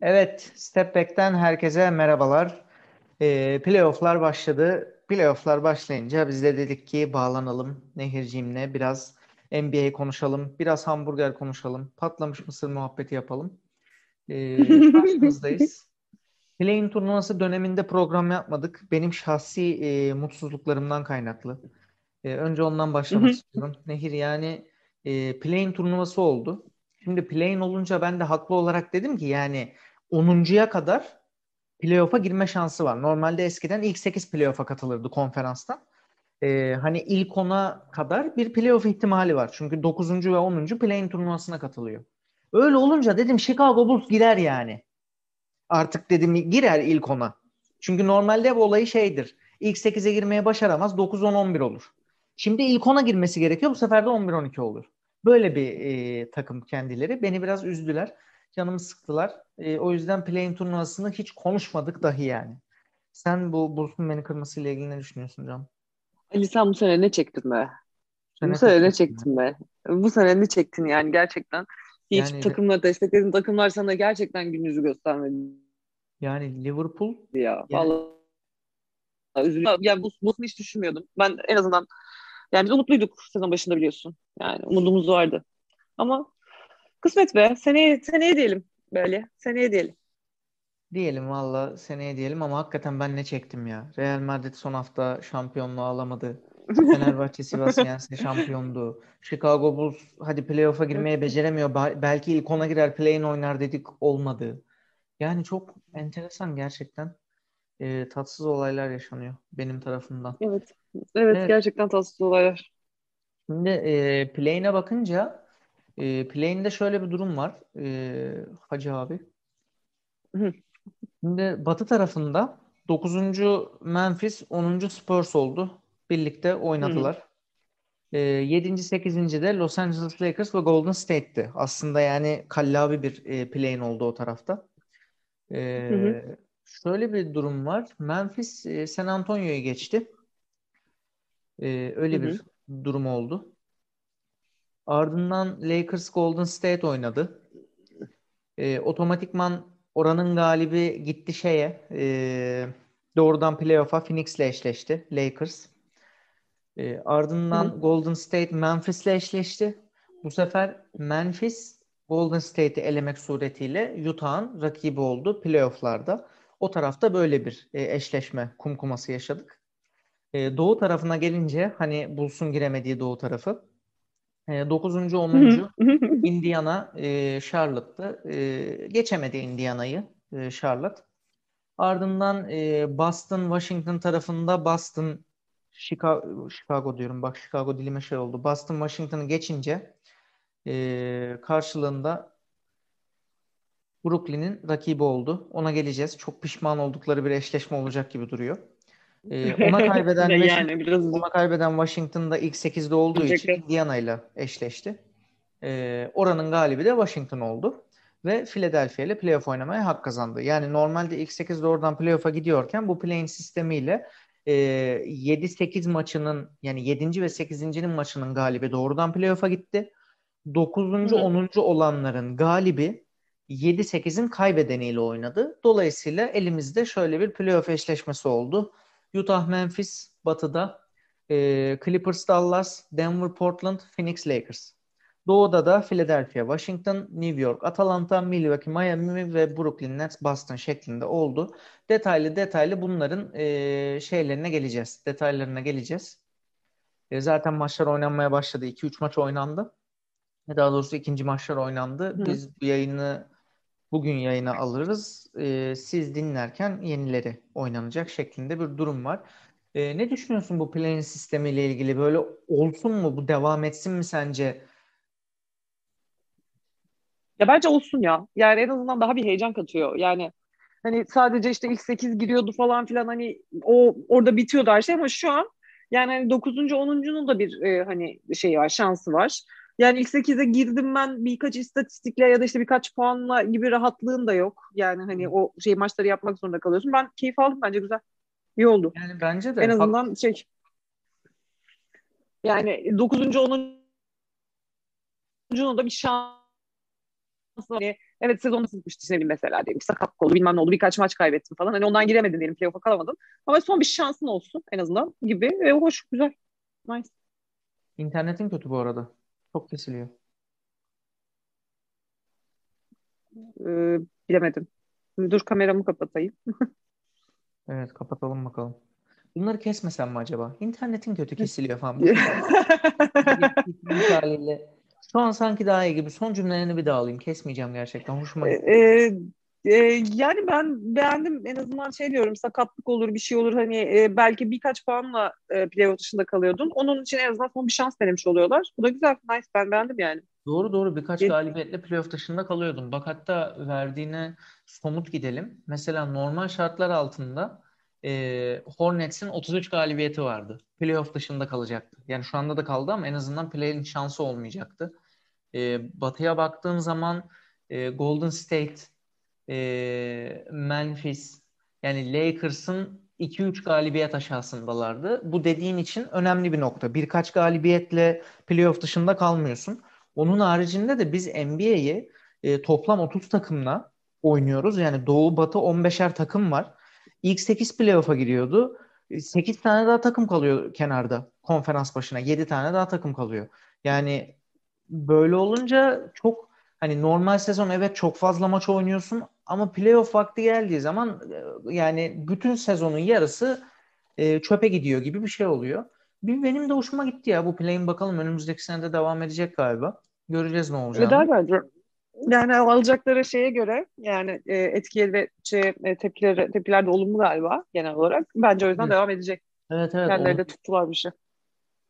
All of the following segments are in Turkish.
Evet, Step Back'ten herkese merhabalar. Ee, playoff'lar başladı. Playoff'lar başlayınca biz de dedik ki bağlanalım Nehirciğimle biraz NBA konuşalım, biraz hamburger konuşalım, patlamış mısır muhabbeti yapalım. Ee, karşınızdayız. Play-in turnuvası döneminde program yapmadık. Benim şahsi e, mutsuzluklarımdan kaynaklı. E, önce ondan başlamak istiyorum. Nehir yani e, play-in turnuvası oldu. Şimdi play-in olunca ben de haklı olarak dedim ki yani 10.ya kadar playoff'a girme şansı var. Normalde eskiden ilk 8 playoff'a katılırdı konferanstan. Ee, hani ilk 10'a kadar bir playoff ihtimali var. Çünkü 9. ve 10. play-in turnuvasına katılıyor. Öyle olunca dedim Chicago Bulls girer yani. Artık dedim girer ilk 10'a. Çünkü normalde bu olayı şeydir. İlk 8'e girmeye başaramaz. 9, 10, 11 olur. Şimdi ilk 10'a girmesi gerekiyor. Bu sefer de 11, 12 olur. Böyle bir e, takım kendileri. Beni biraz üzdüler canımı sıktılar. E, o yüzden play-in turnuvasını hiç konuşmadık dahi yani. Sen bu Bulls'un beni kırmasıyla ilgili ne düşünüyorsun Can? Ali sen bu sene ne çektin be? bu sene ne çektin be? Bu sene ne çektin yani gerçekten? Hiç yani, takımları desteklediğin takımlar sana gerçekten gün yüzü göstermedi. Yani Liverpool ya yani, vallahi üzülüyorum. Yani bu, bunu hiç düşünmüyordum. Ben en azından yani biz umutluyduk sezon başında biliyorsun. Yani umudumuz vardı. Ama Kısmet be. Seneye, seneye diyelim böyle. Seneye diyelim. Diyelim valla seneye diyelim ama hakikaten ben ne çektim ya. Real Madrid son hafta şampiyonluğu alamadı. Fenerbahçe Sivas yense şampiyondu. Chicago Bulls hadi playoff'a girmeye beceremiyor. Belki ilk ona girer play-in oynar dedik olmadı. Yani çok enteresan gerçekten. E, tatsız olaylar yaşanıyor benim tarafımdan. Evet. Evet, evet. gerçekten tatsız olaylar. Şimdi e, play-in'e bakınca e, play'inde şöyle bir durum var e, Hacı abi. Şimdi batı tarafında 9. Memphis, 10. Spurs oldu. Birlikte oynadılar. E, 7. 8. de Los Angeles Lakers ve Golden State'ti. Aslında yani kallabi bir e, play'in oldu o tarafta. E, Şöyle bir durum var. Memphis e, San Antonio'yu geçti. E, öyle hı hı. bir durum oldu. Ardından Lakers Golden State oynadı. E, otomatikman oranın galibi gitti şeye e, doğrudan playoff'a Phoenix'le eşleşti Lakers. E, ardından Hı. Golden State Memphis'le eşleşti. Bu sefer Memphis Golden State'i elemek suretiyle Utah'ın rakibi oldu playoff'larda. O tarafta böyle bir e, eşleşme kumkuması yaşadık. E, doğu tarafına gelince hani Bulls'un giremediği doğu tarafı 9. 10. Indiana e, Charlotte'dı. E, geçemedi Indiana'yı e, Charlotte. Ardından e, Boston Washington tarafında Boston Chicago, Chicago diyorum bak Chicago dilime şey oldu. Boston Washington'ı geçince e, karşılığında Brooklyn'in rakibi oldu. Ona geleceğiz. Çok pişman oldukları bir eşleşme olacak gibi duruyor. Ee, ona kaybeden yani biraz ona kaybeden Washington'da ilk 8'de olduğu için Indiana ile eşleşti. Ee, oranın galibi de Washington oldu ve Philadelphia ile playoff oynamaya hak kazandı. Yani normalde ilk 8'de oradan playoff'a gidiyorken bu play-in sistemiyle e, 7-8 maçının yani 7. ve 8.'nin maçının galibi doğrudan playoff'a gitti. 9. Hı. 10. olanların galibi 7-8'in kaybedeniyle oynadı. Dolayısıyla elimizde şöyle bir playoff eşleşmesi oldu. Utah, Memphis batıda, e, Clippers, Dallas, Denver, Portland, Phoenix, Lakers. Doğuda da Philadelphia, Washington, New York, Atlanta, Milwaukee, Miami ve Brooklyn Nets, Boston şeklinde oldu. Detaylı detaylı bunların e, şeylerine geleceğiz. Detaylarına geleceğiz. E, zaten maçlar oynanmaya başladı. 2-3 maç oynandı. Daha doğrusu ikinci maçlar oynandı. Biz bu yayını bugün yayına alırız. E, siz dinlerken yenileri oynanacak şeklinde bir durum var. E, ne düşünüyorsun bu play sistemiyle ilgili? Böyle olsun mu? Bu devam etsin mi sence? Ya bence olsun ya. Yani en azından daha bir heyecan katıyor. Yani hani sadece işte ilk 8 giriyordu falan filan hani o orada bitiyordu her şey ama şu an yani hani 9. 10.'unun da bir e, hani şey var, şansı var. Yani ilk 8'e girdim ben birkaç istatistikle ya da işte birkaç puanla gibi rahatlığın da yok. Yani hani o şey maçları yapmak zorunda kalıyorsun. Ben keyif aldım bence güzel. İyi oldu. Yani bence de. En azından Hak... şey yani 9. 10. da bir şans hani Evet sezonu sıkmıştı bileyim mesela diyelim sakatlık oldu bilmem ne oldu birkaç maç kaybettin falan. Hani ondan giremedin diyelim playoff'a kalamadın. Ama son bir şansın olsun en azından gibi. Ve hoş güzel. Nice. İnternetin kötü bu arada. Çok kesiliyor. Ee, bilemedim. Dur kameramı kapatayım. Evet kapatalım bakalım. Bunları kesmesem mi acaba? İnternetin kötü kesiliyor falan. Haliyle. Şu an sanki daha iyi gibi. Son cümlelerini bir daha alayım. Kesmeyeceğim gerçekten. Hoşuma gitti. Ee, e, yani ben beğendim. En azından şey diyorum sakatlık olur bir şey olur. Hani e, belki birkaç puanla e, playoff dışında kalıyordun. Onun için en azından son bir şans denemiş oluyorlar. Bu da güzel. Nice. Ben beğendim yani. Doğru doğru birkaç galibiyetle playoff dışında kalıyordum. Bak hatta verdiğine somut gidelim. Mesela normal şartlar altında e, Hornets'in 33 galibiyeti vardı. Playoff dışında kalacaktı. Yani şu anda da kaldı ama en azından play'in şansı olmayacaktı. E, batıya baktığım zaman e, Golden State, e, Memphis yani Lakers'ın 2-3 galibiyet aşağısındalardı. Bu dediğin için önemli bir nokta. Birkaç galibiyetle playoff dışında kalmıyorsun. Onun haricinde de biz NBA'yi e, toplam 30 takımla oynuyoruz. Yani Doğu Batı 15'er takım var. İlk 8 playoff'a giriyordu. 8 tane daha takım kalıyor kenarda konferans başına. 7 tane daha takım kalıyor. Yani böyle olunca çok hani normal sezon evet çok fazla maç oynuyorsun ama playoff vakti geldiği zaman e, yani bütün sezonun yarısı e, çöpe gidiyor gibi bir şey oluyor. Bir benim de hoşuma gitti ya bu play'in bakalım önümüzdeki sene de devam edecek galiba. Göreceğiz ne olacağını. Eder bence. Yani alacakları şeye göre yani e, etkileri ve şey, e, tepkileri, tepkiler de olumlu galiba genel olarak. Bence o yüzden evet. devam edecek. Evet evet. Kendileri de tuttular bir şey.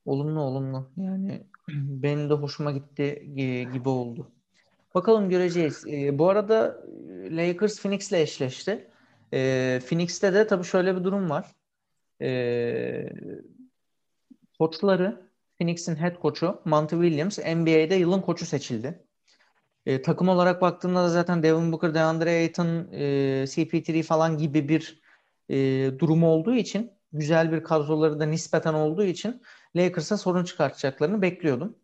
Olumlu olumlu. Yani benim de hoşuma gitti gibi oldu. Bakalım göreceğiz. E, bu arada Lakers Phoenix'le eşleşti. E, Phoenix'te de tabii şöyle bir durum var. E, koçları Phoenix'in head koçu Monty Williams NBA'de yılın koçu seçildi. E, takım olarak baktığında da zaten Devin Booker, DeAndre Ayton, e, CP3 falan gibi bir e, durum olduğu için güzel bir kadroları da nispeten olduğu için Lakers'a sorun çıkartacaklarını bekliyordum.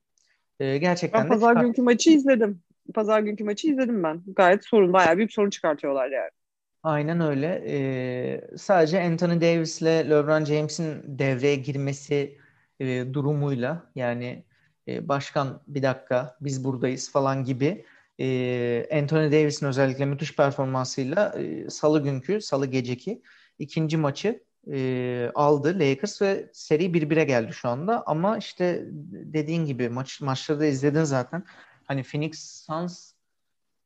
E, gerçekten ben de pazar çıkart- günkü maçı izledim. Pazar günkü maçı izledim ben. Gayet sorun, bayağı büyük sorun çıkartıyorlar yani. Aynen öyle. Ee, sadece Anthony Davis ile LeBron James'in devreye girmesi e, durumuyla yani e, başkan bir dakika biz buradayız falan gibi e, Anthony Davis'in özellikle müthiş performansıyla e, salı günkü, salı geceki ikinci maçı e, aldı Lakers ve seri 1-1'e geldi şu anda. Ama işte dediğin gibi maç maçları da izledin zaten. Hani Phoenix Suns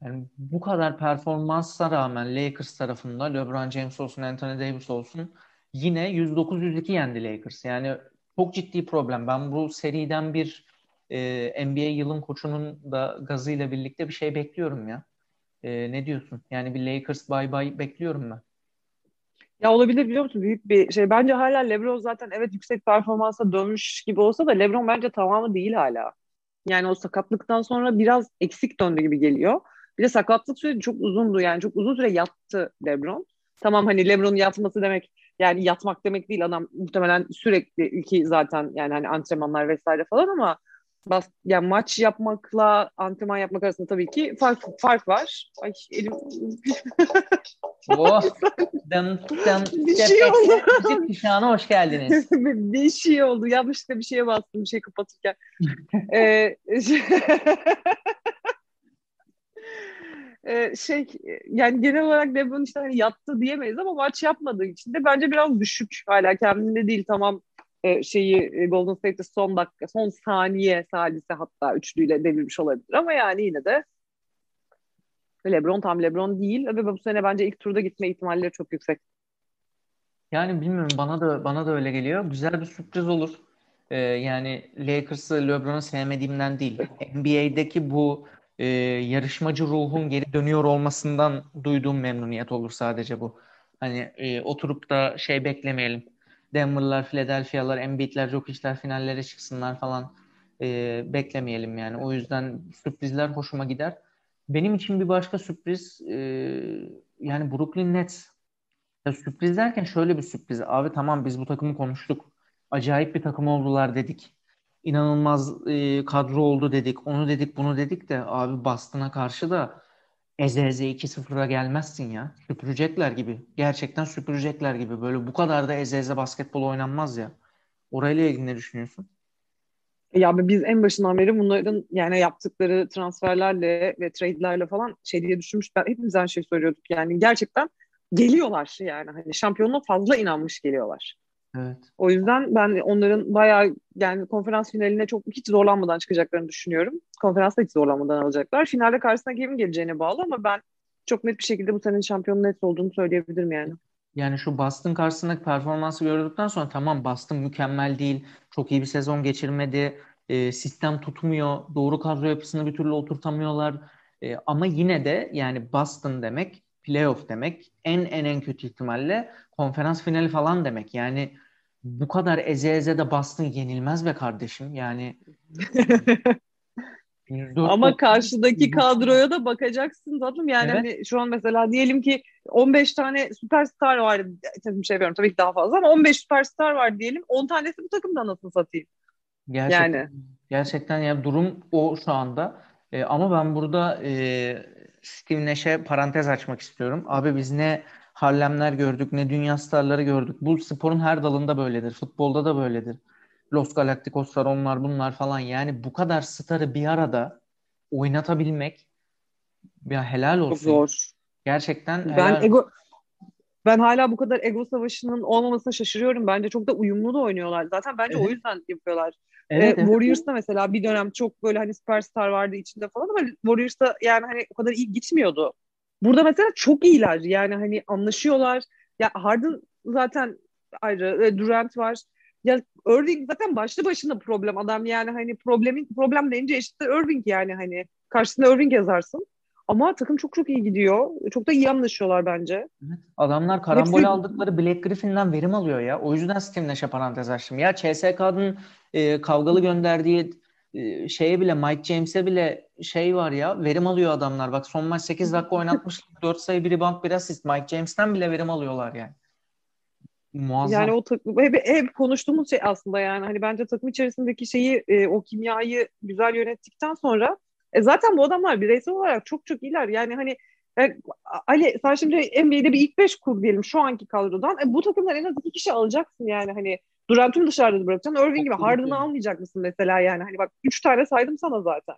yani bu kadar performansa rağmen Lakers tarafında LeBron James olsun, Anthony Davis olsun yine 109-102 yendi Lakers. Yani çok ciddi problem. Ben bu seriden bir e, NBA yılın koçunun da gazıyla birlikte bir şey bekliyorum ya. E, ne diyorsun? Yani bir Lakers bye bye bekliyorum ben. Ya olabilir biliyor musun? Büyük bir şey. Bence hala LeBron zaten evet yüksek performansa dönmüş gibi olsa da LeBron bence tamamı değil hala. Yani o sakatlıktan sonra biraz eksik döndü gibi geliyor. Bir de sakatlık süreci çok uzundu yani çok uzun süre yattı LeBron. Tamam hani LeBron'un yatması demek yani yatmak demek değil adam muhtemelen sürekli ki zaten yani hani antrenmanlar vesaire falan ama bas, yani maç yapmakla antrenman yapmak arasında tabii ki fark fark var. Ay elim Oh. Dan, dan, bir şey oldu. Kuşağına hoş geldiniz. bir şey oldu. Yanlışlıkla bir şeye bastım bir şey kapatırken. ee, ee, şey yani genel olarak LeBron işte hani yattı diyemeyiz ama maç yapmadığı için de bence biraz düşük hala kendinde değil tamam e, şeyi e, Golden State'de son dakika son saniye salise hatta üçlüyle devirmiş olabilir ama yani yine de LeBron tam LeBron değil ve bu sene bence ilk turda gitme ihtimalleri çok yüksek. Yani bilmiyorum bana da bana da öyle geliyor. Güzel bir sürpriz olur. Ee, yani Lakers'ı LeBron'u sevmediğimden değil. NBA'deki bu e, yarışmacı ruhun geri dönüyor olmasından duyduğum memnuniyet olur sadece bu. Hani e, oturup da şey beklemeyelim. Denver'lar, Philadelphia'lar, Embiid'ler, Jokic'ler finallere çıksınlar falan e, beklemeyelim yani. O yüzden sürprizler hoşuma gider. Benim için bir başka sürpriz e, yani Brooklyn Nets. Ya sürpriz derken şöyle bir sürpriz. Abi tamam biz bu takımı konuştuk. Acayip bir takım oldular dedik inanılmaz e, kadro oldu dedik. Onu dedik, bunu dedik de abi Boston'a karşı da eze eze 2-0'a gelmezsin ya. Süpürecekler gibi. Gerçekten süpürecekler gibi. Böyle bu kadar da eze eze basketbol oynanmaz ya. Orayla ilgili ne düşünüyorsun? Ya biz en başından beri bunların yani yaptıkları transferlerle ve trade'lerle falan şey diye düşünmüş. Ben hepimiz aynı şey söylüyorduk. Yani gerçekten geliyorlar yani hani şampiyonluğa fazla inanmış geliyorlar. Evet. O yüzden ben onların bayağı yani konferans finaline çok hiç zorlanmadan çıkacaklarını düşünüyorum. Konferansta hiç zorlanmadan alacaklar. Finalde karşısına kimin geleceğine bağlı ama ben çok net bir şekilde bu senenin şampiyonun net olduğunu söyleyebilirim yani. Yani şu Boston karşısındaki performansı gördükten sonra tamam Boston mükemmel değil. Çok iyi bir sezon geçirmedi. E, sistem tutmuyor. Doğru kadro yapısını bir türlü oturtamıyorlar. E, ama yine de yani Boston demek playoff demek. En en en kötü ihtimalle konferans finali falan demek. Yani bu kadar eze eze de Boston yenilmez be kardeşim. Yani Ama karşıdaki kadroya da bakacaksın tatlım. Yani evet. hani şu an mesela diyelim ki 15 tane süperstar var. Tabii şey yapıyorum tabii ki daha fazla ama 15 süperstar var diyelim. 10 tanesi bu takımda nasıl satayım? Gerçekten, yani. Gerçekten ya durum o şu anda. E, ama ben burada e, Steve Nash'e parantez açmak istiyorum. Abi biz ne Harlemler gördük, ne dünya starları gördük. Bu sporun her dalında böyledir. Futbolda da böyledir. Los Galacticoslar onlar bunlar falan. Yani bu kadar starı bir arada oynatabilmek ya helal olsun. Çok zor. Gerçekten helal. Ben ego ben hala bu kadar ego savaşının olmamasına şaşırıyorum. Bence çok da uyumlu da oynuyorlar. Zaten bence evet. o yüzden yapıyorlar. Evet, ee, evet. Warriors'ta mesela bir dönem çok böyle hani süperstar vardı içinde falan ama Warriors'ta yani hani o kadar iyi gitmiyordu. Burada mesela çok iyiler. Yani hani anlaşıyorlar. Ya Harden zaten ayrı. E, Durant var. Ya Irving zaten başlı başına problem adam yani hani problemin problem deyince işte Irving yani hani karşısında Irving yazarsın. Ama takım çok çok iyi gidiyor. Çok da iyi anlaşıyorlar bence. Evet. Adamlar karambol Hepsi... aldıkları Black Griffin'den verim alıyor ya. O yüzden Steve Nash'e parantez açtım. Ya CSK'nın e, kavgalı gönderdiği e, şeye bile Mike James'e bile şey var ya verim alıyor adamlar. Bak son maç 8 dakika oynatmış 4 sayı bir rebound bir asist. Mike James'ten bile verim alıyorlar yani. Muazzam. Yani o takım hep, hep konuştuğumuz şey aslında yani hani bence takım içerisindeki şeyi e, o kimyayı güzel yönettikten sonra e, zaten bu adamlar bireysel olarak çok çok iyiler. Yani hani e, Ali sen şimdi NBA'de bir ilk beş kur diyelim şu anki kadrodan. E, bu takımdan en az iki kişi alacaksın yani hani Durant'ı dışarıda bırakacaksın. Irving gibi Harden'ı almayacak mısın mesela yani? Hani bak üç tane saydım sana zaten.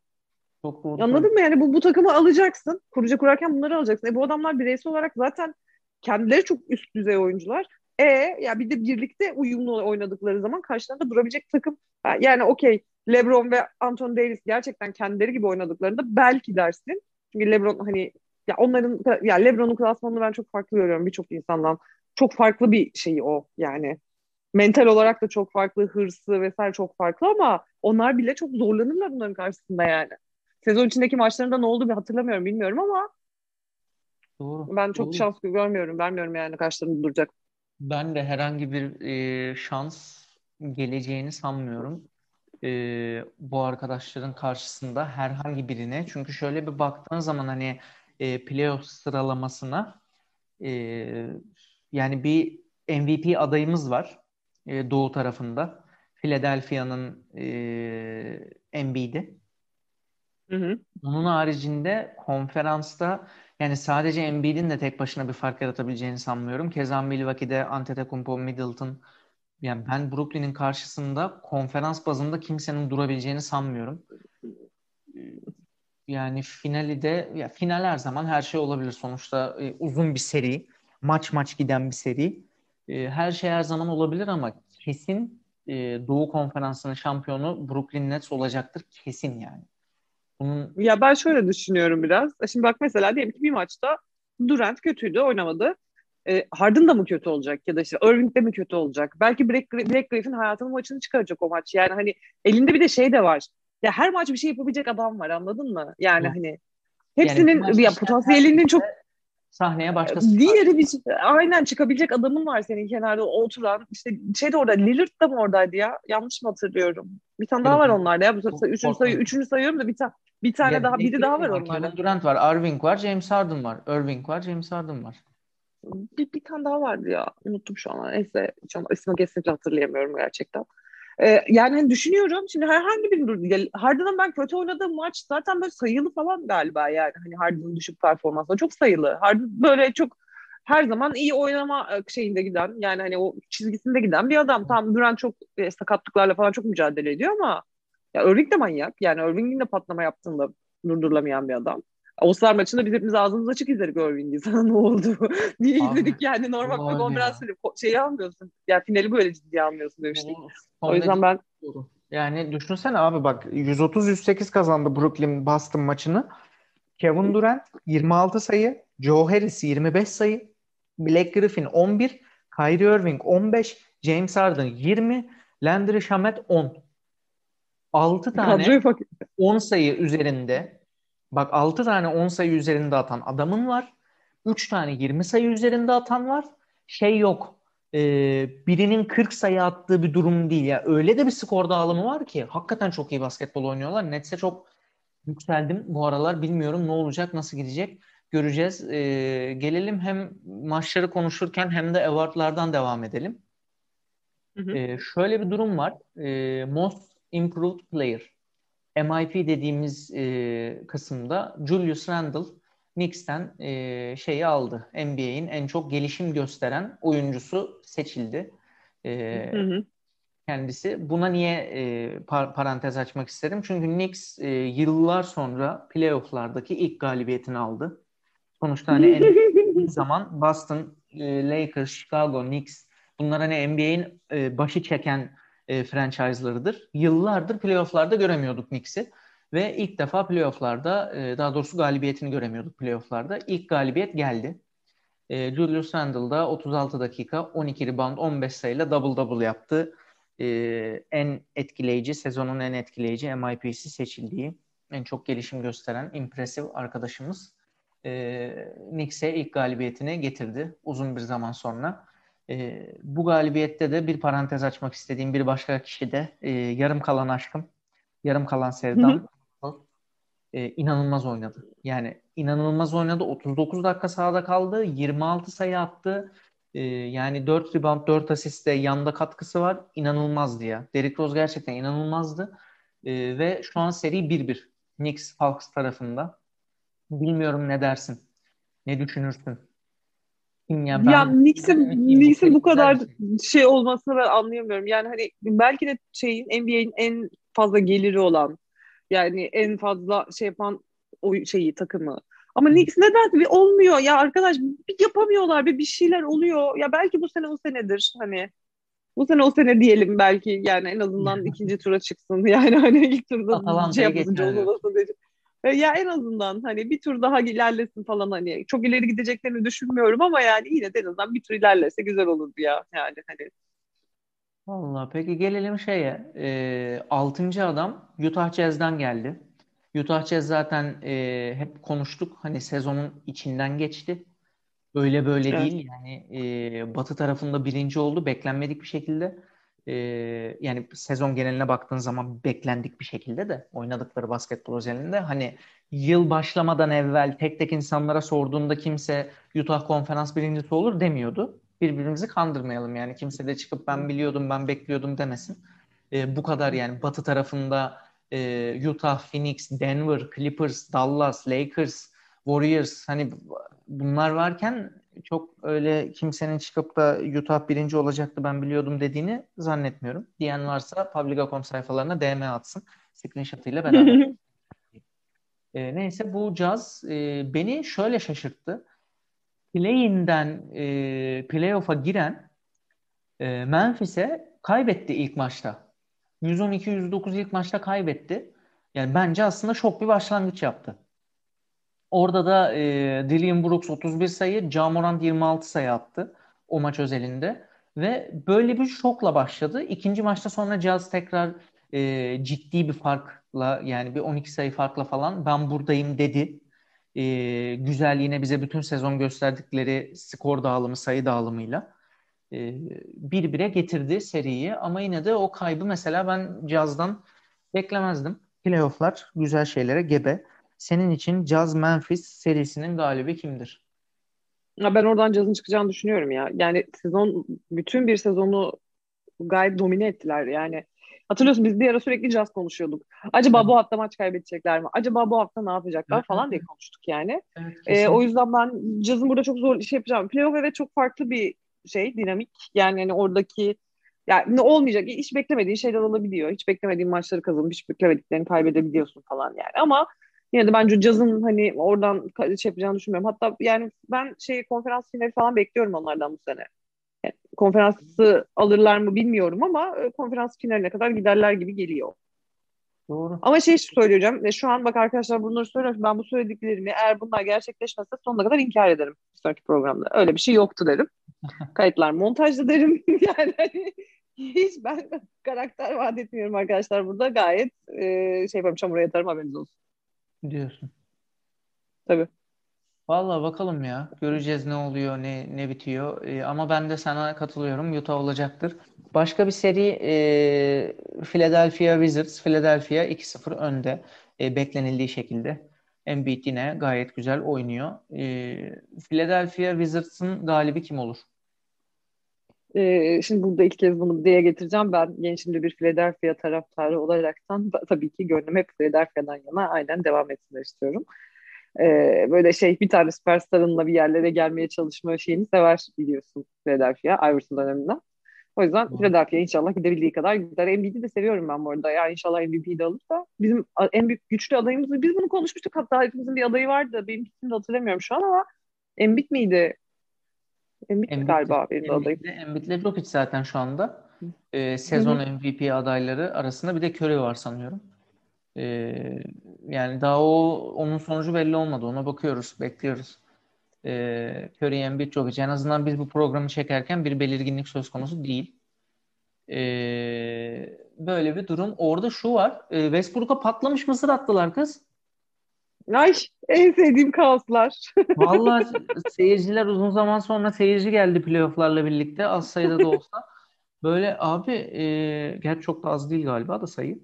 Çok doğru. Anladın mı yani bu, bu takımı alacaksın. Kurucu kurarken bunları alacaksın. E bu adamlar bireysel olarak zaten kendileri çok üst düzey oyuncular. E ya bir de birlikte uyumlu oynadıkları zaman karşılarında durabilecek takım. Yani okey LeBron ve Anthony Davis gerçekten kendileri gibi oynadıklarında belki dersin. Çünkü LeBron hani ya onların ya LeBron'un klasmanını ben çok farklı görüyorum birçok insandan. Çok farklı bir şey o yani. Mental olarak da çok farklı, hırsı vesaire çok farklı ama onlar bile çok zorlanırlar bunların karşısında yani. Sezon içindeki maçlarında ne oldu bir hatırlamıyorum bilmiyorum ama Doğru. Ben çok Doğru. şans görmüyorum. Vermiyorum yani karşılarında duracak. Ben de herhangi bir e, şans geleceğini sanmıyorum. E, bu arkadaşların karşısında herhangi birine. Çünkü şöyle bir baktığın zaman hani e, playoff sıralamasına e, yani bir MVP adayımız var e, doğu tarafında. Philadelphia'nın e, Embiid'i. Hı hı. Onun haricinde konferansta yani sadece Embiid'in de tek başına bir fark yaratabileceğini sanmıyorum. Keza Milwaukee'de Antetokounmpo, Middleton yani ben Brooklyn'in karşısında konferans bazında kimsenin durabileceğini sanmıyorum. Yani finali de ya final her zaman her şey olabilir sonuçta e, uzun bir seri, maç maç giden bir seri. E, her şey her zaman olabilir ama kesin e, Doğu Konferansı'nın şampiyonu Brooklyn Nets olacaktır kesin yani. Bunun... Ya ben şöyle düşünüyorum biraz. Şimdi bak mesela diyelim ki bir maçta Durant kötüydü, oynamadı. E, Harden da mı kötü olacak ya da işte Irving de mi kötü olacak? Belki Black, Black Griffin hayatının maçını çıkaracak o maç. Yani hani elinde bir de şey de var. Ya her maç bir şey yapabilecek adam var anladın mı? Yani Hı. hani hepsinin yani ya potansiyelinin çok sahneye başkası Diğeri bir aynen çıkabilecek adamın var senin kenarda oturan. İşte şey de orada Lillard da mı oradaydı ya? Yanlış mı hatırlıyorum? Bir tane daha var onlarda ya. Bu üçüncü, sayı, üçüncü sayıyorum da bir tane bir tane yani daha biri daha var onlarda. Kevin Durant var, Irving var, James Harden var. Irving var, James Harden var. Bir, bir tane daha vardı ya. Unuttum şu an. Neyse şu an ismi kesinlikle hatırlayamıyorum gerçekten. Ee, yani hani düşünüyorum şimdi herhangi bir Harden'ın ben kötü oynadığım maç zaten böyle sayılı falan galiba yani hani Harden'ın düşük performansı çok sayılı. Harden böyle çok her zaman iyi oynama e, şeyinde giden yani hani o çizgisinde giden bir adam. Tam Durant çok e, sakatlıklarla falan çok mücadele ediyor ama ya Irving de manyak. Yani Irving'in de patlama yaptığında durdurulamayan bir adam. Oscar maçında biz hepimiz ağzımız açık izledik Irving'i. Sana ne oldu? Niye Abi, izledik yani normal bir konferans şeyi almıyorsun. Yani finali böyle ciddiye almıyorsun demiştik. O yüzden ben yani düşünsene abi bak 130-108 kazandı Brooklyn Boston maçını. Kevin Durant 26 sayı, Joe Harris 25 sayı, Black Griffin 11, Kyrie Irving 15, James Harden 20, Landry Shamet 10. 6 tane 10 sayı üzerinde bak 6 tane 10 sayı üzerinde atan adamın var. 3 tane 20 sayı üzerinde atan var. Şey yok. E, birinin 40 sayı attığı bir durum değil ya. Öyle de bir skor dağılımı var ki hakikaten çok iyi basketbol oynuyorlar. Nets'e çok yükseldim bu aralar. Bilmiyorum ne olacak, nasıl gidecek göreceğiz. E, gelelim hem maçları konuşurken hem de awardlardan devam edelim. Hı hı. E, şöyle bir durum var. E, Most Improved Player. MIP dediğimiz e, kısımda Julius Randle Knicks'ten e, şeyi aldı. NBA'in en çok gelişim gösteren oyuncusu seçildi. E, hı hı. Kendisi. Buna niye e, par- parantez açmak istedim? Çünkü Knicks e, yıllar sonra playofflardaki ilk galibiyetini aldı. Sonuçta hani en zaman Boston, e, Lakers, Chicago, Knicks bunlar hani NBA'in e, başı çeken e, franchise'larıdır. Yıllardır playoff'larda göremiyorduk Knicks'i. Ve ilk defa playoff'larda e, daha doğrusu galibiyetini göremiyorduk playoff'larda. İlk galibiyet geldi. E, Julius Randle da 36 dakika 12 rebound 15 sayıyla double double yaptı. E, en etkileyici, sezonun en etkileyici MIP'si seçildiği, en çok gelişim gösteren impresif arkadaşımız e, Knicks'e ilk galibiyetini getirdi uzun bir zaman sonra. E, bu galibiyette de bir parantez açmak istediğim bir başka kişi de e, yarım kalan aşkım, yarım kalan sevdam e, inanılmaz oynadı. Yani inanılmaz oynadı. 39 dakika sahada kaldı. 26 sayı attı. E, yani 4 rebound, 4 asiste yanda katkısı var. İnanılmazdı ya. Derrick Rose gerçekten inanılmazdı. E, ve şu an seri 1-1. Knicks Hawks tarafında. Bilmiyorum ne dersin? Ne düşünürsün? Ya, ben, ya Knicks'in Knicks'in bu kadar şey olmasını ben anlayamıyorum. Yani hani belki de şeyin NBA'in en fazla geliri olan yani en fazla şey yapan o şeyi takımı. Ama Knicks neden bir olmuyor ya arkadaş bir yapamıyorlar bir bir şeyler oluyor. Ya belki bu sene o senedir hani bu sene o sene diyelim belki yani en azından ikinci tura çıksın yani hani ilk turda şey yapınca olmasın. E, ya en azından hani bir tur daha ilerlesin falan hani çok ileri gideceklerini düşünmüyorum ama yani yine de en azından bir tur ilerlese güzel olurdu ya yani hani. Vallahi peki gelelim şeye. E, altıncı adam Utah Jazz'den geldi. Utah Jazz zaten e, hep konuştuk. Hani sezonun içinden geçti. Öyle böyle evet. değil. Yani e, Batı tarafında birinci oldu. Beklenmedik bir şekilde e, yani sezon geneline baktığın zaman beklendik bir şekilde de oynadıkları basketbol özelinde hani yıl başlamadan evvel tek tek insanlara sorduğunda kimse Utah konferans birincisi olur demiyordu. Birbirimizi kandırmayalım yani kimse de çıkıp ben biliyordum ben bekliyordum demesin. E, bu kadar yani batı tarafında e, Utah, Phoenix, Denver, Clippers, Dallas, Lakers, Warriors hani bunlar varken çok öyle kimsenin çıkıp da Utah birinci olacaktı ben biliyordum dediğini zannetmiyorum. Diyen varsa Publica.com sayfalarına DM atsın. Screenshot'ıyla beraber. e, neyse bu caz e, beni şöyle şaşırttı. Play-in'den e, playoff'a giren e, Memphis'e kaybetti ilk maçta. 112-109 ilk maçta kaybetti. Yani bence aslında şok bir başlangıç yaptı. Orada da e, Dillian Brooks 31 sayı, Jamorant 26 sayı attı o maç özelinde. Ve böyle bir şokla başladı. İkinci maçta sonra Jazz tekrar e, ciddi bir farkla yani bir 12 sayı farkla falan ben buradayım dedi. E, güzel yine bize bütün sezon gösterdikleri skor dağılımı, sayı dağılımıyla e, bir bire getirdi seriyi. Ama yine de o kaybı mesela ben Jazz'dan beklemezdim. Playoff'lar güzel şeylere gebe. Senin için Jazz Memphis serisinin galibi kimdir? Ya ben oradan Jazz'ın çıkacağını düşünüyorum ya. Yani sezon bütün bir sezonu gayet domine ettiler. Yani hatırlıyorsun biz bir ara sürekli Jazz konuşuyorduk. Acaba evet. bu hafta maç kaybedecekler mi? Acaba bu hafta ne yapacaklar evet. falan diye konuştuk yani. Evet, ee, o yüzden ben Jazz'ın burada çok zor şey yapacağım. Playoff evet çok farklı bir şey, dinamik. Yani hani oradaki yani ne olmayacak. Hiç beklemediğin şeyler olabiliyor. Hiç beklemediğin maçları kazanıp hiç beklemediklerini kaybedebiliyorsun falan yani. Ama yine de bence Caz'ın hani oradan şey yapacağını düşünmüyorum. Hatta yani ben şey konferans finali falan bekliyorum onlardan bu sene. Yani konferansı alırlar mı bilmiyorum ama e, konferans finaline kadar giderler gibi geliyor. Doğru. Ama şey söyleyeceğim. Şu an bak arkadaşlar bunları söylüyorum. Ben bu söylediklerimi eğer bunlar gerçekleşmezse sonuna kadar inkar ederim. Bir sonraki programda. Öyle bir şey yoktu derim. Kayıtlar montajlı derim. yani hani hiç ben karakter vaat etmiyorum arkadaşlar burada. Gayet e, şey yapayım çamura yatarım haberiniz olsun. Diyorsun. Tabii. Vallahi bakalım ya. Göreceğiz ne oluyor, ne ne bitiyor. Ee, ama ben de sana katılıyorum. Utah olacaktır. Başka bir seri e, Philadelphia Wizards. Philadelphia 2-0 önde. E, beklenildiği şekilde. Embiid yine gayet güzel oynuyor. E, Philadelphia Wizards'ın galibi kim olur? E, şimdi burada ilk kez bunu diye getireceğim. Ben gençimde bir Philadelphia taraftarı olaraktan tabii ki gönlüm hep Philadelphia'dan yana aynen devam etsinler istiyorum. E, böyle şey bir tane süperstarınla bir yerlere gelmeye çalışma şeyini sever biliyorsun Philadelphia Iverson döneminden. O yüzden hmm. Philadelphia inşallah gidebildiği kadar gider. Embiid'i de seviyorum ben bu arada. Ya inşallah MVP'yi de alırsa. Bizim en büyük güçlü adayımız, biz bunu konuşmuştuk hatta hepimizin bir adayı vardı. Benim ismini de hatırlamıyorum şu an ama Embiid miydi? Embiid, Embiid galiba benim adayım. Embiid'le Jokic zaten şu anda. Ee, sezon Hı-hı. MVP adayları arasında bir de Curry var sanıyorum. Ee, yani daha o onun sonucu belli olmadı. Ona bakıyoruz, bekliyoruz. Ee, Curry, Embiid, Jokic. En azından biz bu programı çekerken bir belirginlik söz konusu değil. Ee, böyle bir durum. Orada şu var. E, Westbrook'a patlamış mısır attılar kız. Ay en sevdiğim kaoslar. Vallahi seyirciler uzun zaman sonra seyirci geldi playofflarla birlikte az sayıda da olsa. Böyle abi e, gerçi çok da az değil galiba da sayı.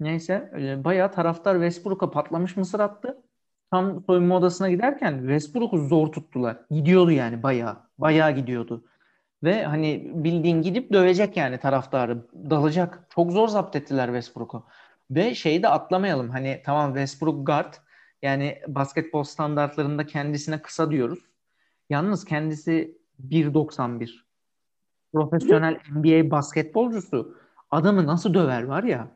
Neyse e, bayağı taraftar Westbrook'a patlamış mısır attı. Tam soyunma odasına giderken Westbrook'u zor tuttular. Gidiyordu yani bayağı. Bayağı gidiyordu. Ve hani bildiğin gidip dövecek yani taraftarı. Dalacak. Çok zor zapt ettiler Westbrook'u. Ve şeyi de atlamayalım. Hani tamam Westbrook guard yani basketbol standartlarında kendisine kısa diyoruz. Yalnız kendisi 1.91. Profesyonel NBA basketbolcusu. Adamı nasıl döver var ya.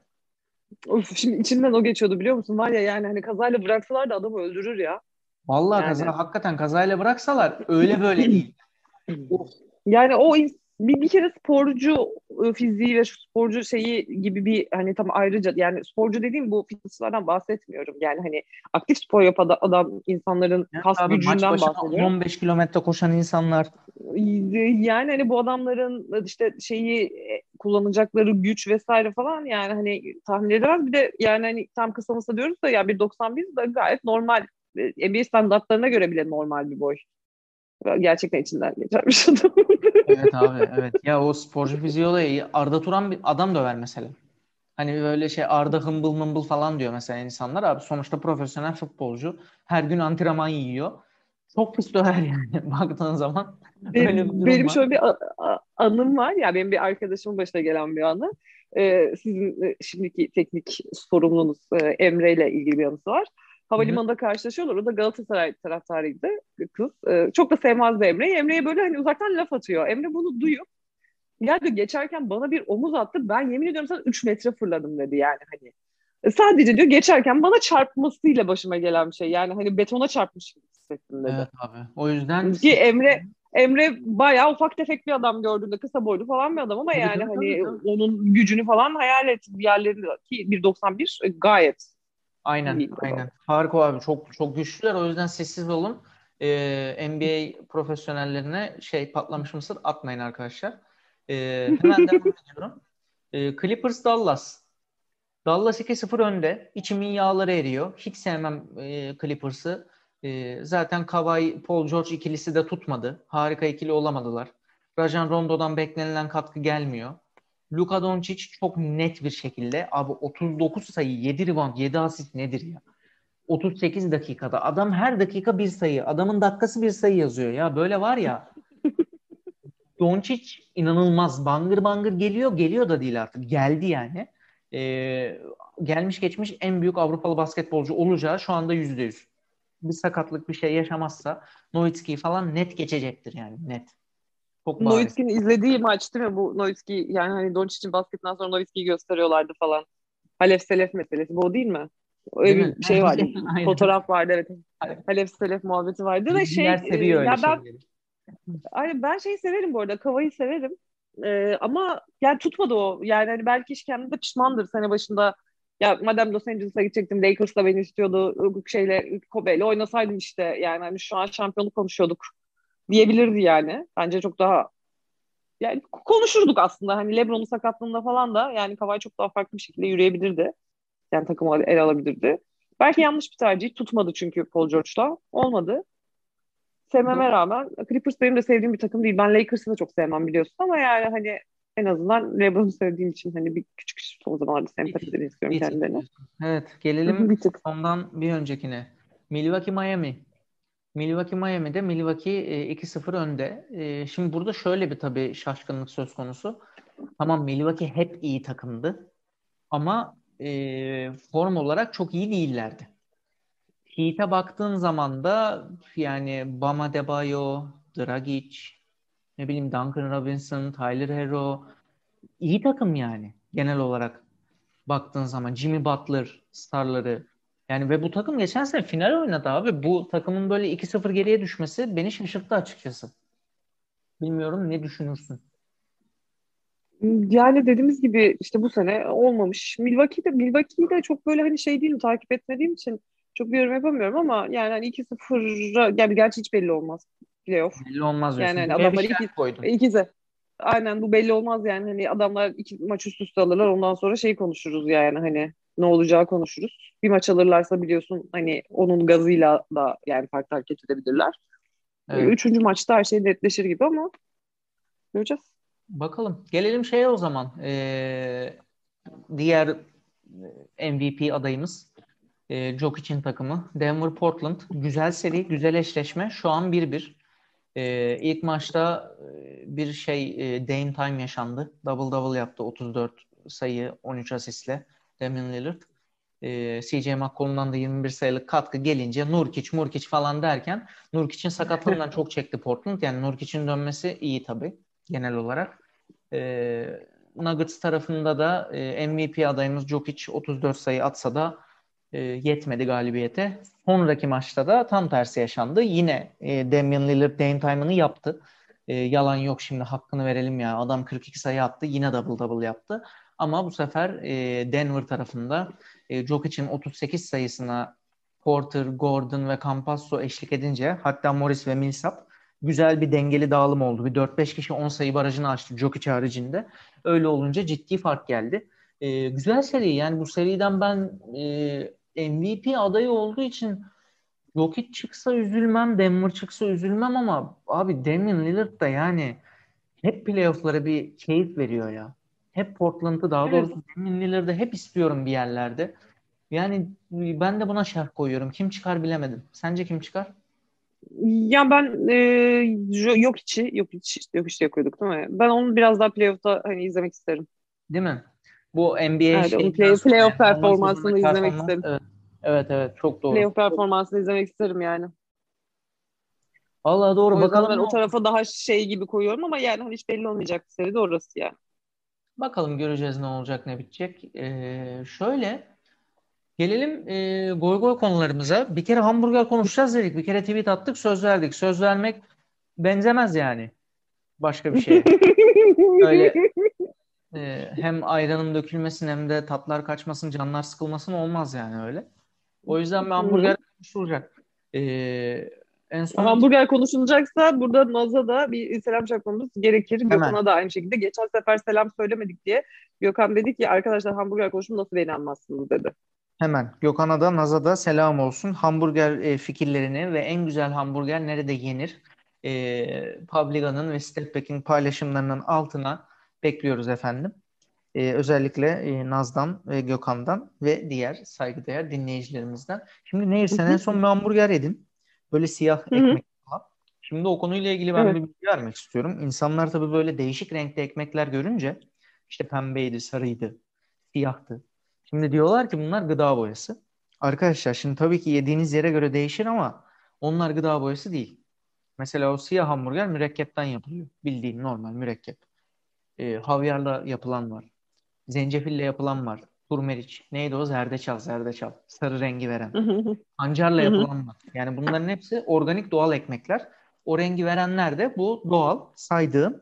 Of, şimdi içinden o geçiyordu biliyor musun? Var ya yani hani kazayla bıraksalar da adamı öldürür ya. Vallahi yani. kaza, hakikaten kazayla bıraksalar öyle böyle değil. yani o bir, bir kere sporcu ıı, fiziği ve sporcu şeyi gibi bir hani tam ayrıca yani sporcu dediğim bu fitnesslardan bahsetmiyorum. Yani hani aktif spor yapan adam insanların yani kas abi, gücünden bahsediyorum. 15 kilometre koşan insanlar. Yani hani bu adamların işte şeyi e, kullanacakları güç vesaire falan yani hani tahmin edemez. Bir de yani hani tam kısa diyoruz da ya bir 91 da gayet normal. NBA standartlarına göre bile normal bir boy gerçekten içinden geçermiş adam. evet abi evet. Ya o sporcu fiziği Arda Turan bir adam döver mesela. Hani böyle şey Arda hımbıl mımbıl falan diyor mesela insanlar. Abi sonuçta profesyonel futbolcu. Her gün antrenman yiyor. Çok pis döver yani baktığın zaman. Benim, benim şöyle bir anım var ya benim bir arkadaşımın başına gelen bir anı. Ee, sizin e, şimdiki teknik sorumlunuz e, Emre ile ilgili bir anısı var. Havalimanında karşılaşıyorlar. O da Galatasaray taraftarıydı kız. Ee, çok da sevmezdi Emre'yi. Emre'ye böyle hani uzaktan laf atıyor. Emre bunu duyup ya diyor geçerken bana bir omuz attı. Ben yemin ediyorum sana 3 metre fırladım dedi yani hani. E, sadece diyor geçerken bana çarpmasıyla başıma gelen bir şey. Yani hani betona çarpmış gibi hissettim dedi. Evet abi. O yüzden ki Emre Emre bayağı ufak tefek bir adam gördüğünde kısa boylu falan bir adam ama yani hani onun gücünü falan hayal et yerlerinde ki 1.91 gayet Aynen, aynen. Harika abi. Çok çok güçlüler. O yüzden sessiz olun. Ee, NBA profesyonellerine şey patlamış mısır atmayın arkadaşlar. Ee, hemen devam ediyorum. Ee, Clippers Dallas. Dallas 2-0 önde. İçimin yağları eriyor. Hiç sevmem e, Clippers'ı. E, zaten Kawhi, Paul George ikilisi de tutmadı. Harika ikili olamadılar. Rajan Rondo'dan beklenilen katkı gelmiyor. Luka Doncic çok net bir şekilde abi 39 sayı 7 rebound 7 asist nedir ya? 38 dakikada adam her dakika bir sayı adamın dakikası bir sayı yazıyor ya böyle var ya Doncic inanılmaz bangır bangır geliyor. Geliyor da değil artık. Geldi yani. Ee, gelmiş geçmiş en büyük Avrupalı basketbolcu olacağı şu anda yüzde yüz. Bir sakatlık bir şey yaşamazsa Nowitzki'yi falan net geçecektir yani net. Çok Nowitzki'nin izlediği maç değil mi bu Nowitzki yani hani Doncic'in basketten sonra Nowitzki'yi gösteriyorlardı falan. Halef Selef meselesi bu değil mi? Öyle değil bir mi? şey vardı. Fotoğraf vardı evet. Halef Selef muhabbeti vardı ve şey seviyor öyle ya ben, Aynen ben şeyi severim bu arada. Kavayı severim. Ee, ama yani tutmadı o. Yani hani belki iş kendinde pişmandır sene başında. Ya madem Los Angeles'a gidecektim Lakers da beni istiyordu. Şeyle Kobe'yle oynasaydım işte. Yani hani şu an şampiyonluk konuşuyorduk diyebilirdi yani. Bence çok daha yani konuşurduk aslında. Hani LeBron'un sakatlığında falan da yani Kavay çok daha farklı bir şekilde yürüyebilirdi. Yani takımı el alabilirdi. Belki yanlış bir tercih. Tutmadı çünkü Paul George'la. Olmadı sevmeme rağmen Clippers benim de sevdiğim bir takım değil. Ben Lakers'ı da çok sevmem biliyorsun ama yani hani en azından LeBron'u sevdiğim için hani bir küçük son zamanlarda sempatileri istiyorum kendilerine. Evet gelelim ondan bir öncekine. Milwaukee Miami. Milwaukee Miami'de Milwaukee 2-0 e, önde. E, şimdi burada şöyle bir tabii şaşkınlık söz konusu. Tamam Milwaukee hep iyi takımdı. Ama e, form olarak çok iyi değillerdi. Heat'e baktığın zaman da yani Bama Debayo, Dragic, ne bileyim Duncan Robinson, Tyler Hero iyi takım yani genel olarak baktığın zaman Jimmy Butler starları yani ve bu takım geçen sene final oynadı abi. Bu takımın böyle 2-0 geriye düşmesi beni şaşırttı açıkçası. Bilmiyorum ne düşünürsün? Yani dediğimiz gibi işte bu sene olmamış. Milwaukee'de Milwaukee'yi de çok böyle hani şey değil takip etmediğim için çok bir yorum yapamıyorum ama yani hani 2-0 yani gerçi hiç belli olmaz playoff. Belli olmaz Yani hani adamlar iki, koydum. ikisi. Aynen bu belli olmaz yani hani adamlar iki maç üst üste alırlar ondan sonra şey konuşuruz yani hani ne olacağı konuşuruz. Bir maç alırlarsa biliyorsun hani onun gazıyla da yani farklı hareket edebilirler. Evet. Üçüncü maçta her şey netleşir gibi ama göreceğiz. Bakalım. Gelelim şeye o zaman. Ee, diğer MVP adayımız e, Jokic'in takımı. Denver Portland. Güzel seri, güzel eşleşme. Şu an 1-1. E, ilk maçta e, bir şey e, Dame Time yaşandı. Double double yaptı. 34 sayı, 13 asistle Damian Lillard. E, CJ McCollum'dan da 21 sayılık katkı gelince Nurkic, Murkic falan derken Nurkic'in sakatlığından çok çekti Portland. Yani Nurkic'in dönmesi iyi tabii genel olarak. E, Nuggets tarafında da e, MVP adayımız Jokic 34 sayı atsa da e, yetmedi galibiyete. Sonraki maçta da tam tersi yaşandı. Yine e, Damian Lillard Dame Time'ını yaptı. E, yalan yok şimdi hakkını verelim ya. Adam 42 sayı attı. Yine double double yaptı. Ama bu sefer e, Denver tarafında e, Jokic'in 38 sayısına Porter, Gordon ve Campasso eşlik edince hatta Morris ve Millsap güzel bir dengeli dağılım oldu. Bir 4-5 kişi 10 sayı barajını açtı Jokic haricinde. Öyle olunca ciddi fark geldi. E, güzel seri yani bu seriden ben e, MVP adayı olduğu için Jokic çıksa üzülmem, Denver çıksa üzülmem ama abi Damian Lillard da yani hep playoff'lara bir keyif veriyor ya. Hep Portland'ı daha evet. doğrusu Damian Lillard'ı hep istiyorum bir yerlerde. Yani ben de buna şerh koyuyorum. Kim çıkar bilemedim. Sence kim çıkar? Ya ben e, yok içi yok içi yok içi yapıyorduk değil mi? Ben onu biraz daha playoff'ta hani izlemek isterim. Değil mi? Bu NBA evet, şey, play, playoff performansını izlemek performans, isterim. Evet. evet evet çok doğru. Playoff performansını izlemek isterim yani. Vallahi doğru. O Bakalım ben o tarafa daha şey gibi koyuyorum ama yani hani hiç belli olmayacak bir seri de orası yani. Bakalım göreceğiz ne olacak ne bitecek. Ee, şöyle gelelim e, goy goy konularımıza. Bir kere hamburger konuşacağız dedik. Bir kere tweet attık söz verdik. Söz vermek benzemez yani başka bir şeye. Öyle e, hem ayranın dökülmesin hem de tatlar kaçmasın, canlar sıkılmasın olmaz yani öyle. O yüzden ben hamburger konuşulacak. E, en son... Hamburger konuşulacaksa burada Naz'a da bir selam çakmamız gerekir. Hemen. Gökhan'a da aynı şekilde. Geçen sefer selam söylemedik diye Gökhan dedi ki arkadaşlar hamburger konuşumu nasıl beğenmezsiniz dedi. Hemen Gökhan'a da Naz'a da selam olsun. Hamburger e, fikirlerini ve en güzel hamburger nerede yenir? E, Publica'nın ve Stepback'in paylaşımlarının altına bekliyoruz efendim. Ee, özellikle e, Naz'dan ve Gökhan'dan ve diğer saygıdeğer dinleyicilerimizden. Şimdi Nehir sen en son bir hamburger yedin. Böyle siyah ekmek falan. Şimdi o konuyla ilgili ben Evet. bir bilgi vermek istiyorum. İnsanlar tabii böyle değişik renkte ekmekler görünce işte pembeydi, sarıydı, siyahtı. Şimdi diyorlar ki bunlar gıda boyası. Arkadaşlar şimdi tabii ki yediğiniz yere göre değişir ama onlar gıda boyası değil. Mesela o siyah hamburger mürekkepten yapılıyor. Bildiğin normal mürekkep. Ee, havyarla yapılan var. Zencefille yapılan var. Turmeriç. Neydi o? Zerdeçal, zerdeçal. Sarı rengi veren. Pancarla yapılan var. Yani bunların hepsi organik doğal ekmekler. O rengi verenler de bu doğal saydığım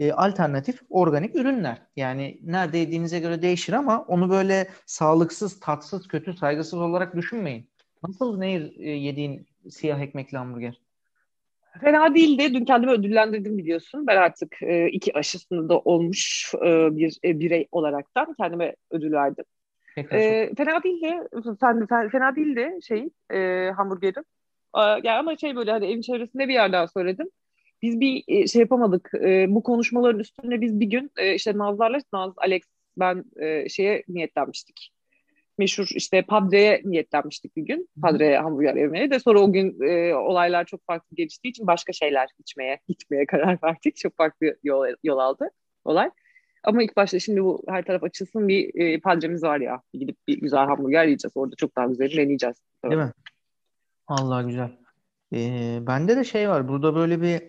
e, alternatif organik ürünler. Yani nerede yediğinize göre değişir ama onu böyle sağlıksız, tatsız, kötü, saygısız olarak düşünmeyin. Nasıl Nehir e, yediğin siyah ekmekli hamburger? Fena değildi. Dün kendimi ödüllendirdim biliyorsun. Ben artık e, iki aşısını da olmuş e, bir e, birey olaraktan kendime ödül verdim. E, fena değildi. Sen, fe- fena değildi şey e, hamburgerim. E, yani ama şey böyle hani evin çevresinde bir yerden söyledim. Biz bir e, şey yapamadık. E, bu konuşmaların üstüne biz bir gün e, işte Nazlar'la Naz, Alex, ben e, şeye niyetlenmiştik. Meşhur işte Padre'ye niyetlenmiştik bir gün. Padre hamburger yemeye de sonra o gün e, olaylar çok farklı geliştiği için başka şeyler içmeye, gitmeye karar verdik. Çok farklı yol, yol aldı olay. Ama ilk başta şimdi bu her taraf açılsın bir e, Padre'miz var ya. Gidip bir güzel hamburger yiyeceğiz. Orada çok daha güzel deneyeceğiz. Değil mi? Allah güzel. Ee, bende de şey var. Burada böyle bir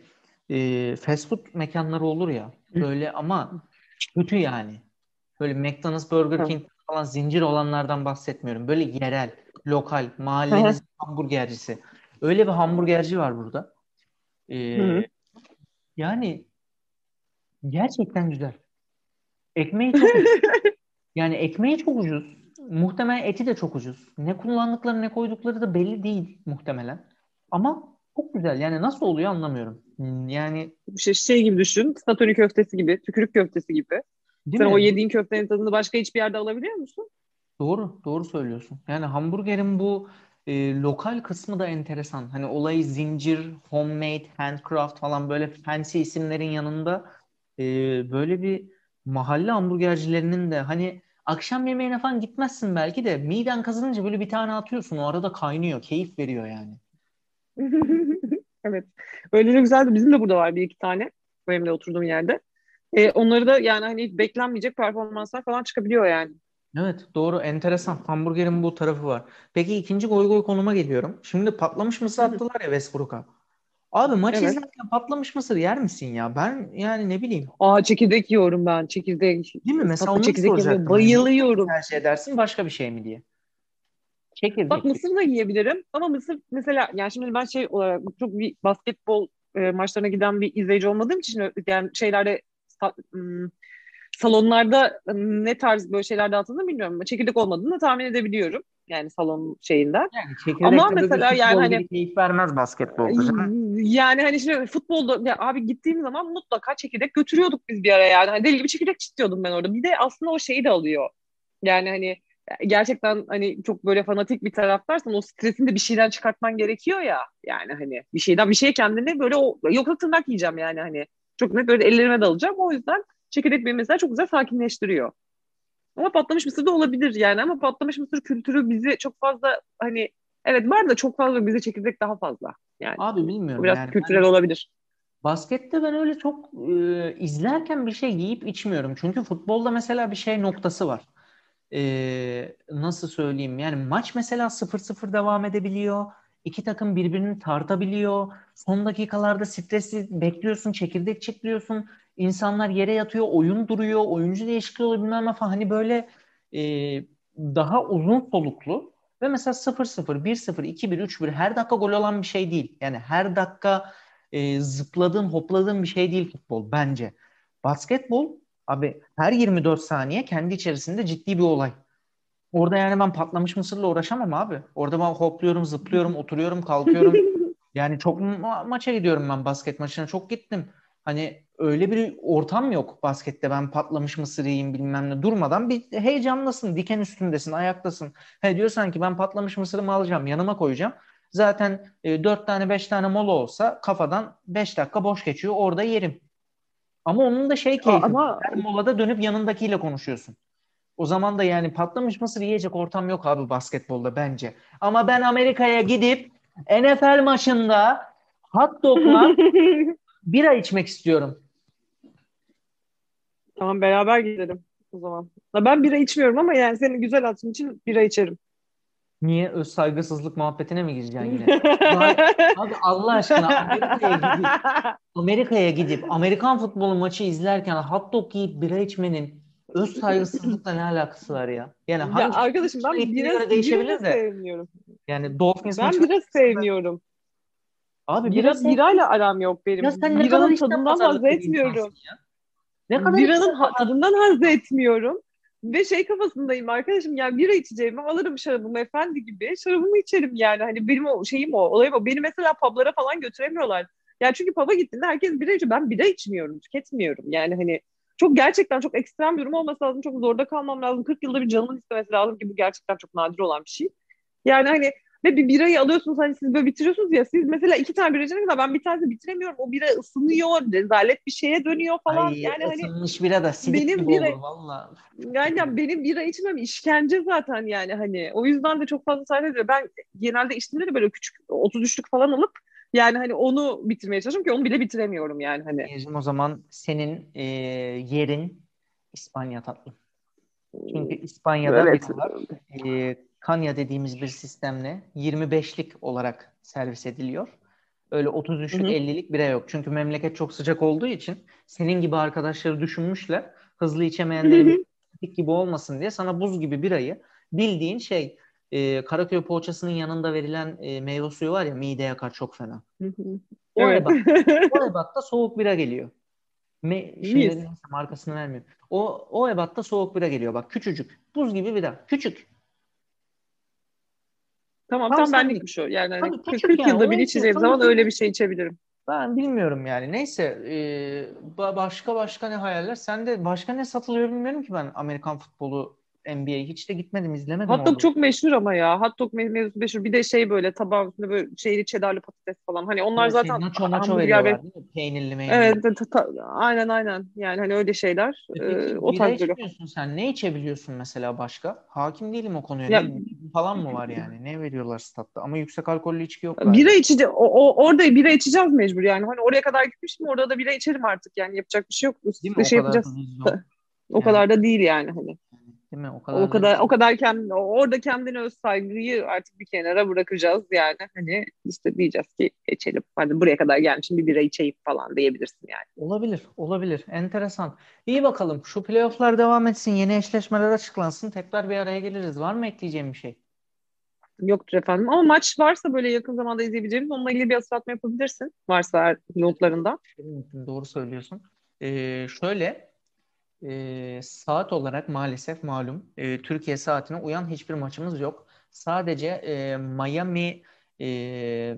e, fast food mekanları olur ya. Böyle ama kötü yani. Böyle McDonald's, Burger. King falan zincir olanlardan bahsetmiyorum. Böyle yerel, lokal, mahallenizin hamburgercisi. Öyle bir hamburgerci var burada. Ee, yani gerçekten güzel. Ekmeği çok. Yani ekmeği çok ucuz. Muhtemelen eti de çok ucuz. Ne kullandıkları ne koydukları da belli değil muhtemelen. Ama çok güzel. Yani nasıl oluyor anlamıyorum. Yani şey, şey gibi düşün. Statoni köftesi gibi, tükürük köftesi gibi. Değil Sen mi? o yediğin köftenin tadını başka hiçbir yerde alabiliyor musun? Doğru, doğru söylüyorsun. Yani hamburgerin bu e, lokal kısmı da enteresan. Hani olayı zincir, homemade, handcraft falan böyle fancy isimlerin yanında e, böyle bir mahalle hamburgercilerinin de hani akşam yemeğine falan gitmezsin belki de miden kazınınca böyle bir tane atıyorsun. O arada kaynıyor, keyif veriyor yani. Evet. Öyle de güzeldi. Bizim de burada var bir iki tane. Benim de oturduğum yerde. Ee, onları da yani hani beklenmeyecek performanslar falan çıkabiliyor yani. Evet, doğru, enteresan. Hamburgerin bu tarafı var. Peki ikinci goy goy konuma geliyorum. Şimdi patlamış mısır attılar ya Westbrook'a. Abi maç Evet. izlerken patlamış mısır yer misin ya? Ben yani ne bileyim. Aa çekirdek yiyorum ben. Çekirdek. Değil mi? Mesela Tatlı onu çekirdek soracaktım. bayılıyorum. Tercih edersin başka bir şey mi diye. Çekirdek. Bak mısır da yiyebilirim ama mısır mesela yani şimdi ben şey olarak çok bir basketbol e, maçlarına giden bir izleyici olmadığım için yani şeylerde salonlarda ne tarz böyle şeyler dağıtıldığını bilmiyorum ama çekirdek olmadığını tahmin edebiliyorum. Yani salon şeyinden. Yani Ama mesela yani hani- keyif vermez basketbolda. Yani hani şimdi futbolda ya abi gittiğim zaman mutlaka çekirdek götürüyorduk biz bir ara yani. Hani deli gibi çekirdek çitiyordum ben orada. Bir de aslında o şeyi de alıyor. Yani hani gerçekten hani çok böyle fanatik bir taraftarsan o stresini de bir şeyden çıkartman gerekiyor ya. Yani hani bir şeyden bir şeye kendini böyle o yoksa tırnak yiyeceğim yani hani. Çok net böyle ellerime dalacağım. O yüzden çekirdek beni mesela çok güzel sakinleştiriyor. Ama patlamış mısır da olabilir yani ama patlamış mısır kültürü bizi çok fazla hani evet var da çok fazla bize çekirdek daha fazla. Yani Abi bilmiyorum biraz yani. kültürel Ben- olabilir. Baskette ben öyle çok e, izlerken bir şey yiyip içmiyorum. Çünkü futbolda mesela bir şey noktası var. E, nasıl söyleyeyim? Yani maç mesela 0-0 devam edebiliyor. İki takım birbirini tartabiliyor. Son dakikalarda stresli bekliyorsun, çekirdek çekliyorsun. İnsanlar yere yatıyor, oyun duruyor, oyuncu değişikliği oluyor bilmem ne falan. Hani böyle e, daha uzun soluklu ve mesela 0-0, 1-0, 2-1, 3-1 her dakika gol olan bir şey değil. Yani her dakika e, zıpladığın, hopladığın bir şey değil futbol bence. Basketbol abi her 24 saniye kendi içerisinde ciddi bir olay. Orada yani ben patlamış mısırla uğraşamam abi. Orada ben hopluyorum, zıplıyorum, oturuyorum, kalkıyorum. Yani çok ma- maça gidiyorum ben basket maçına çok gittim. Hani öyle bir ortam yok baskette ben patlamış mısır yiyeyim bilmem ne durmadan bir heyecanlısın, diken üstündesin, ayaktasın. He diyorsan ki ben patlamış mısırımı alacağım, yanıma koyacağım. Zaten e, 4 tane 5 tane mola olsa kafadan 5 dakika boş geçiyor orada yerim. Ama onun da şey keyfi. ama Her molada dönüp yanındakiyle konuşuyorsun. O zaman da yani patlamış mısır yiyecek ortam yok abi basketbolda bence. Ama ben Amerika'ya gidip NFL maçında Hot dogla bira içmek istiyorum. Tamam beraber gidelim o zaman. Ben bira içmiyorum ama yani senin güzel hatun için bira içerim. Niye öz saygısızlık muhabbetine mi gireceksin yine? abi Allah aşkına Amerika'ya gidip Amerika'ya gidip Amerikan futbolu maçı izlerken hot dog yiyip bira içmenin öz saygısızlıkla ne alakası var ya? Yani ya arkadaşım ben bira, değişebilir de. sevmiyorum. Yani Dolphins Ben bira sevmiyorum. Abi bira, bira birayla aram yok benim. Ya sen Biranın tadından haz etmiyorum. Ne kadar Biranın tadından haz etmiyorum. Ve şey kafasındayım arkadaşım yani bira içeceğimi alırım şarabımı efendi gibi. Şarabımı içerim yani. Hani benim o şeyim o. Olayım o. Beni mesela publara falan götüremiyorlar. Yani çünkü pub'a gittiğinde herkes bira içiyor. Ben bira içmiyorum. Tüketmiyorum. Yani hani çok gerçekten çok ekstrem bir durum olması lazım. Çok zorda kalmam lazım. 40 yılda bir canımın istemesi lazım ki bu gerçekten çok nadir olan bir şey. Yani hani ve bir birayı alıyorsunuz hani siz böyle bitiriyorsunuz ya siz mesela iki tane bira içene kadar ben bir tanesini bitiremiyorum. O bira ısınıyor, rezalet bir şeye dönüyor falan. Ay, yani hani ısınmış bira da sidik benim gibi bira, olur valla. Yani, benim bira içmem işkence zaten yani hani. O yüzden de çok fazla ediyor. Ben genelde içtiğimde de böyle küçük 33'lük falan alıp yani hani onu bitirmeye çalışıyorum ki onu bile bitiremiyorum yani hani. Necim o zaman senin e, yerin İspanya tatlı. Çünkü İspanya'da evet. e, Kanya dediğimiz bir sistemle 25'lik olarak servis ediliyor. Öyle 33'lük 50'lik bire yok. Çünkü memleket çok sıcak olduğu için senin gibi arkadaşları düşünmüşler. Hızlı içemeyenlerin gibi olmasın diye sana buz gibi birayı bildiğin şey e, Karaköy poğaçasının yanında verilen e, meyve suyu var ya mide yakar çok fena. o evet. ebat, o ebatta soğuk bira geliyor. Me şeyleri, markasını vermiyor. O, o ebatta soğuk bira geliyor. Bak küçücük. Buz gibi bira. Küçük. Tamam tam, tam benlikmiş o. Yani hani 40, 40 yani, yılda bir içeceğim zaman öyle bir şey içebilirim. Ben bilmiyorum yani. Neyse e, başka başka ne hayaller? Sen de başka ne satılıyor bilmiyorum ki ben Amerikan futbolu NBA hiç de gitmedim izlemedim. Hot dog çok meşhur ama ya. Hot dog mevzusu meşhur. Bir de şey böyle tabağın üstünde böyle şeyli çedarlı patates falan. Hani onlar şey, zaten nacho, nacho veriyorlar ve... değil mi? Peynirli meynirli. Evet ta, ta, aynen aynen. Yani hani öyle şeyler. E peki, ee, o tarz içmiyorsun sen. Ne içebiliyorsun mesela başka? Hakim değilim o konuya. Ya, ne, falan mı var yani? Ne veriyorlar statta? Ama yüksek alkollü içki yok. Bira içeceğiz. O, o, orada bira içeceğiz mecbur yani. Hani oraya kadar gitmiştim orada da bira içerim artık yani. Yapacak bir şey yok. Mi? Şey yapacağız. O kadar da değil yani hani. Değil mi? O kadar o kadar, o kadar kendi, orada kendine öz saygıyı artık bir kenara bırakacağız yani. Hani işte diyeceğiz ki içelim. Hadi buraya kadar gelmişim bir bira içeyim falan diyebilirsin yani. Olabilir. Olabilir. Enteresan. İyi bakalım. Şu playofflar devam etsin. Yeni eşleşmeler açıklansın. Tekrar bir araya geliriz. Var mı ekleyeceğim bir şey? Yoktur efendim. Ama maç varsa böyle yakın zamanda izleyebileceğimiz onunla ilgili bir hatırlatma yapabilirsin. Varsa notlarında. Doğru söylüyorsun. Ee, şöyle e, saat olarak maalesef malum e, Türkiye saatine uyan hiçbir maçımız yok. Sadece e, Miami e,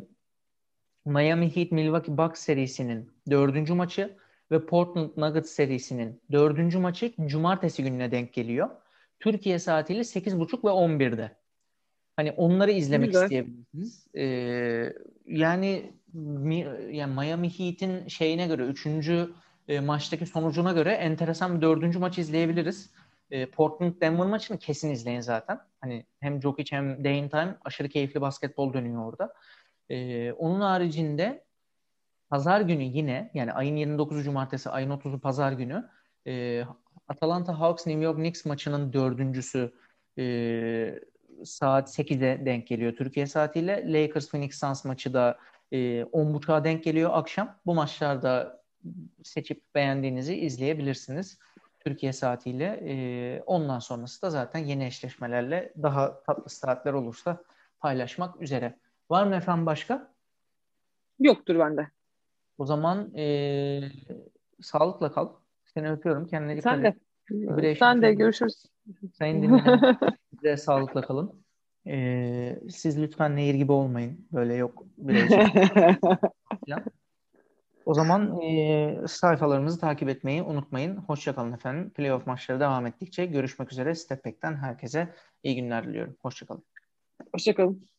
Miami Heat Milwaukee Bucks serisinin dördüncü maçı ve Portland Nuggets serisinin dördüncü maçı cumartesi gününe denk geliyor. Türkiye saatiyle 8.30 ve 11'de. Hani onları izlemek Güzel. isteyebilirsiniz. Ee, yani, yani Miami Heat'in şeyine göre üçüncü e, maçtaki sonucuna göre enteresan bir dördüncü maç izleyebiliriz. E, Portland Denver maçını kesin izleyin zaten. Hani hem Jokic hem Dane Time aşırı keyifli basketbol dönüyor orada. E, onun haricinde pazar günü yine yani ayın 29'u cumartesi ayın 30'u pazar günü e, Atalanta Hawks New York Knicks maçının dördüncüsü e, saat 8'e denk geliyor Türkiye saatiyle. Lakers Phoenix Suns maçı da e, 10.30'a denk geliyor akşam. Bu maçlarda seçip beğendiğinizi izleyebilirsiniz. Türkiye saatiyle. E, ondan sonrası da zaten yeni eşleşmelerle daha tatlı saatler olursa paylaşmak üzere. Var mı efendim başka? Yoktur bende. O zaman e, sağlıkla kal. Seni öpüyorum. Kendine dikkat et. Sen de. Sen de görüşürüz. Sayın dinleyenler sağlıkla kalın. Ee, siz lütfen nehir gibi olmayın. Böyle yok. O zaman e, sayfalarımızı takip etmeyi unutmayın. Hoşçakalın efendim. Playoff maçları devam ettikçe görüşmek üzere. Step Back'ten herkese iyi günler diliyorum. Hoşçakalın. Hoşçakalın.